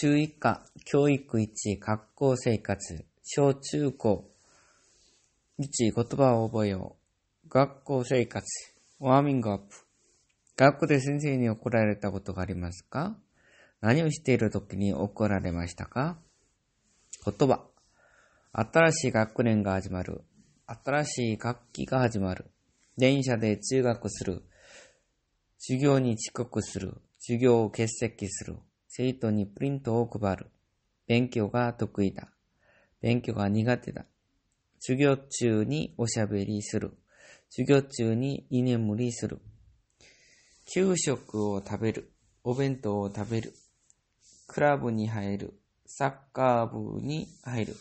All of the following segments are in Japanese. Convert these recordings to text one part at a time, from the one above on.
中以下、教育1、学校生活、小中高、1、言葉を覚えよう。学校生活、ワーミングアップ。学校で先生に怒られたことがありますか？何をしている時に怒られましたか？言葉。新しい学年が始まる。新しい学期が始まる。電車で通学する。授業に遅刻する。授業を欠席する。生徒にプリントを配る。勉強が得意だ。勉強が苦手だ。授業中におしゃべりする。授業中に居眠りする。給食を食べる。お弁当を食べる。クラブに入る。サッカー部に入る。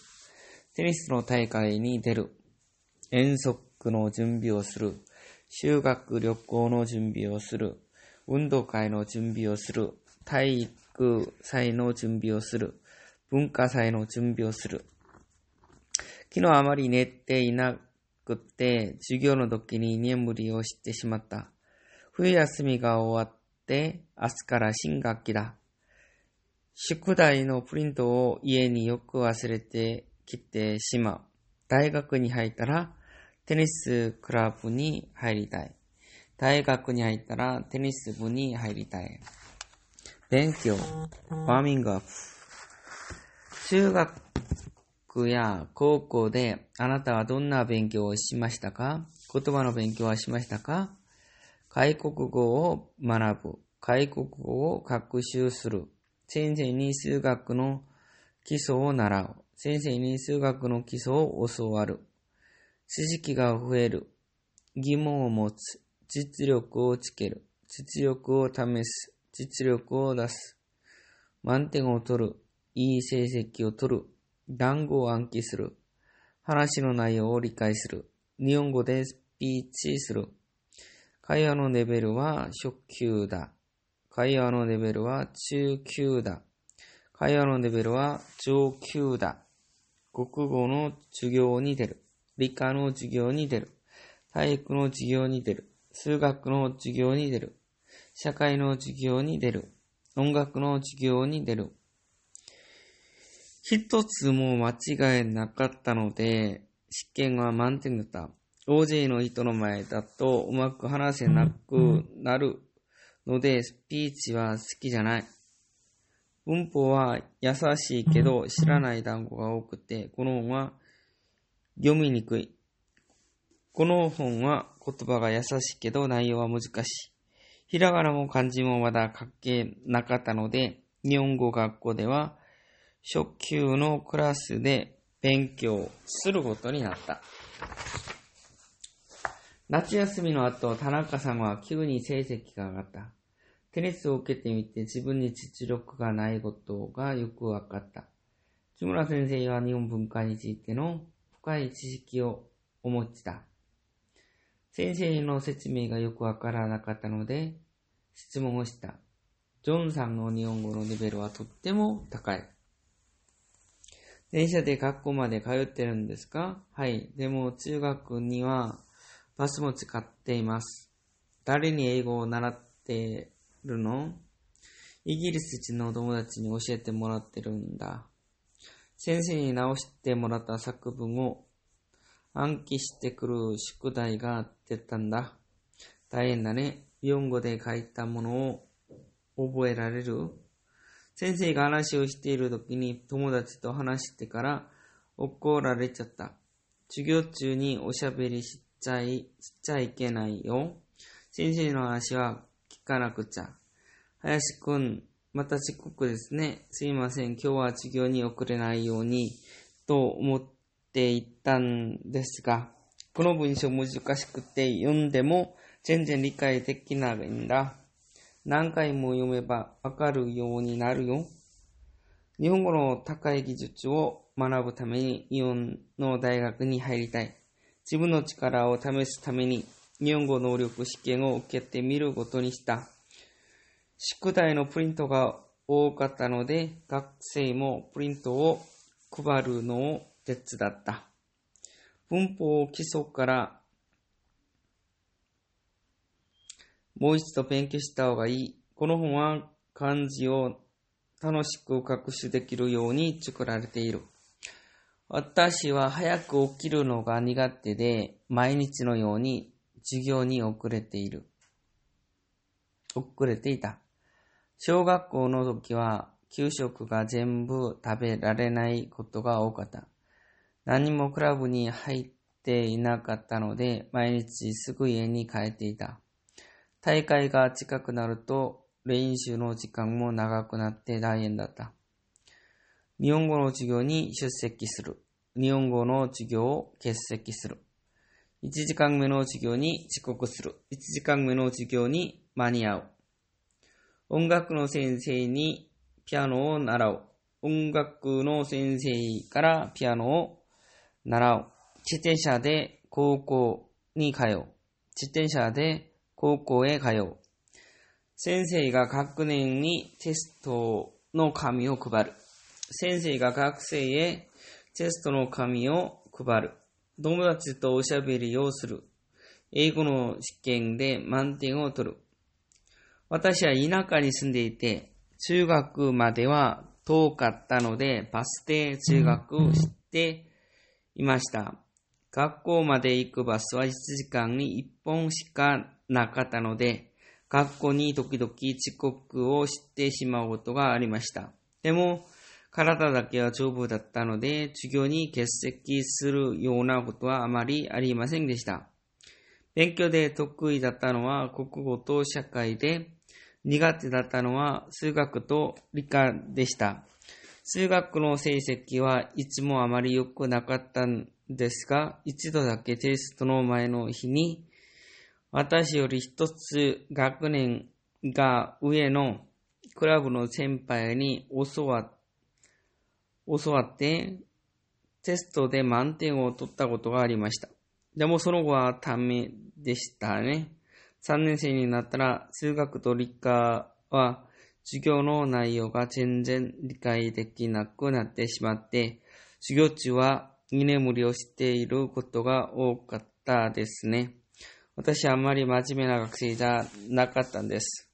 テニスの大会に出る。遠足の準備をする。修学旅行の準備をする。運動会の準備をする。体育祭の準備をする。文化祭の準備をする。昨日あまり寝ていなくって、授業の時に眠りをしてしまった。冬休みが終わって、明日から新学期だ。宿題のプリントを家によく忘れてきてしまう。大学に入ったら、テニスクラブに入りたい。大学に入ったら、テニス部に入りたい。勉強、ワーミングアップ。中学や高校であなたはどんな勉強をしましたか？言葉の勉強はしましたか？外国語を学ぶ。外国語を学習する。先生に数学の基礎を習う。先生に数学の基礎を教わる。知識が増える。疑問を持つ。実力をつける。実力を試す。実力を出す。満点を取る。いい成績を取る。単語を暗記する。話の内容を理解する。日本語でスピーチする。会話のレベルは初級だ。会話のレベルは中級だ。会話のレベルは上級だ。国語の授業に出る。理科の授業に出る。体育の授業に出る。数学の授業に出る。社会の授業に出る。音楽の授業に出る。一つも間違いなかったので、試験は満点だった。大勢の人の前だとうまく話せなくなるので、スピーチは好きじゃない。文法は優しいけど知らない単語が多くて、この本は読みにくい。この本は言葉が優しいけど内容は難しい。ひらがなも漢字もまだ書けなかったので、日本語学校では初級のクラスで勉強することになった。夏休みの後、田中さんは急に成績が上がった。テニスを受けてみて自分に実力がないことがよくわかった。木村先生は日本文化についての深い知識をお持ちだ。先生の説明がよくわからなかったので質問をした。ジョンさんの日本語のレベルはとっても高い。電車で学校まで通ってるんですか？はい。でも中学にはバスも使っています。誰に英語を習ってるの？イギリス人の友達に教えてもらってるんだ。先生に直してもらった作文を暗記してくる宿題が出たんだ。大変だね。日本語で書いたものを覚えられる？先生が話をしている時に友達と話してから怒られちゃった。授業中におしゃべりしちゃい、しちゃいけないよ。先生の話は聞かなくちゃ。林くん、また遅刻ですね。すいません。今日は授業に遅れないように、と思ってていたんですが、この文章難しくて読んでも全然理解できないんだ。何回も読めばわかるようになるよ。日本語の高い技術を学ぶために日本の大学に入りたい。自分の力を試すために日本語能力試験を受けてみることにした。宿題のプリントが多かったので、学生もプリントを配るのを手伝った。文法基礎からもう一度勉強した方がいい。この本は漢字を楽しく学習できるように作られている。私は早く起きるのが苦手で、毎日のように授業に遅れている。遅れていた。小学校の時は給食が全部食べられないことが多かった。何もクラブに入っていなかったので、毎日すぐ家に帰っていた。大会が近くなると練習の時間も長くなって大変だった。日本語の授業に出席する。日本語の授業を欠席する。1時間目の授業に遅刻する。1時間目の授業に間に合う。音楽の先生にピアノを習う。音楽の先生からピアノを習う。自転車で高校に通う。自転車で高校へ通う。先生が学年にテストの紙を配る。先生が学生へテストの紙を配る。友達とおしゃべりをする。英語の試験で満点を取る。私は田舎に住んでいて、中学までは遠かったので、バスで通学していました。学校まで行くバスは1時間に1本しかなかったので、学校に時々遅刻をしてしまうことがありました。でも、体だけは丈夫だったので、授業に欠席するようなことはあまりありませんでした。勉強で得意だったのは国語と社会で、苦手だったのは数学と理科でした。数学の成績はいつもあまり良くなかったんですが、一度だけテストの前の日に、私より一つ学年が上のクラブの先輩に教わ教わって、テストで満点を取ったことがありました。でもその後はダメでしたね。3年生になったら数学と理科は授業の内容が全然理解できなくなってしまって、授業中は居眠りをしていることが多かったですね。私はあまり真面目な学生じゃなかったんです。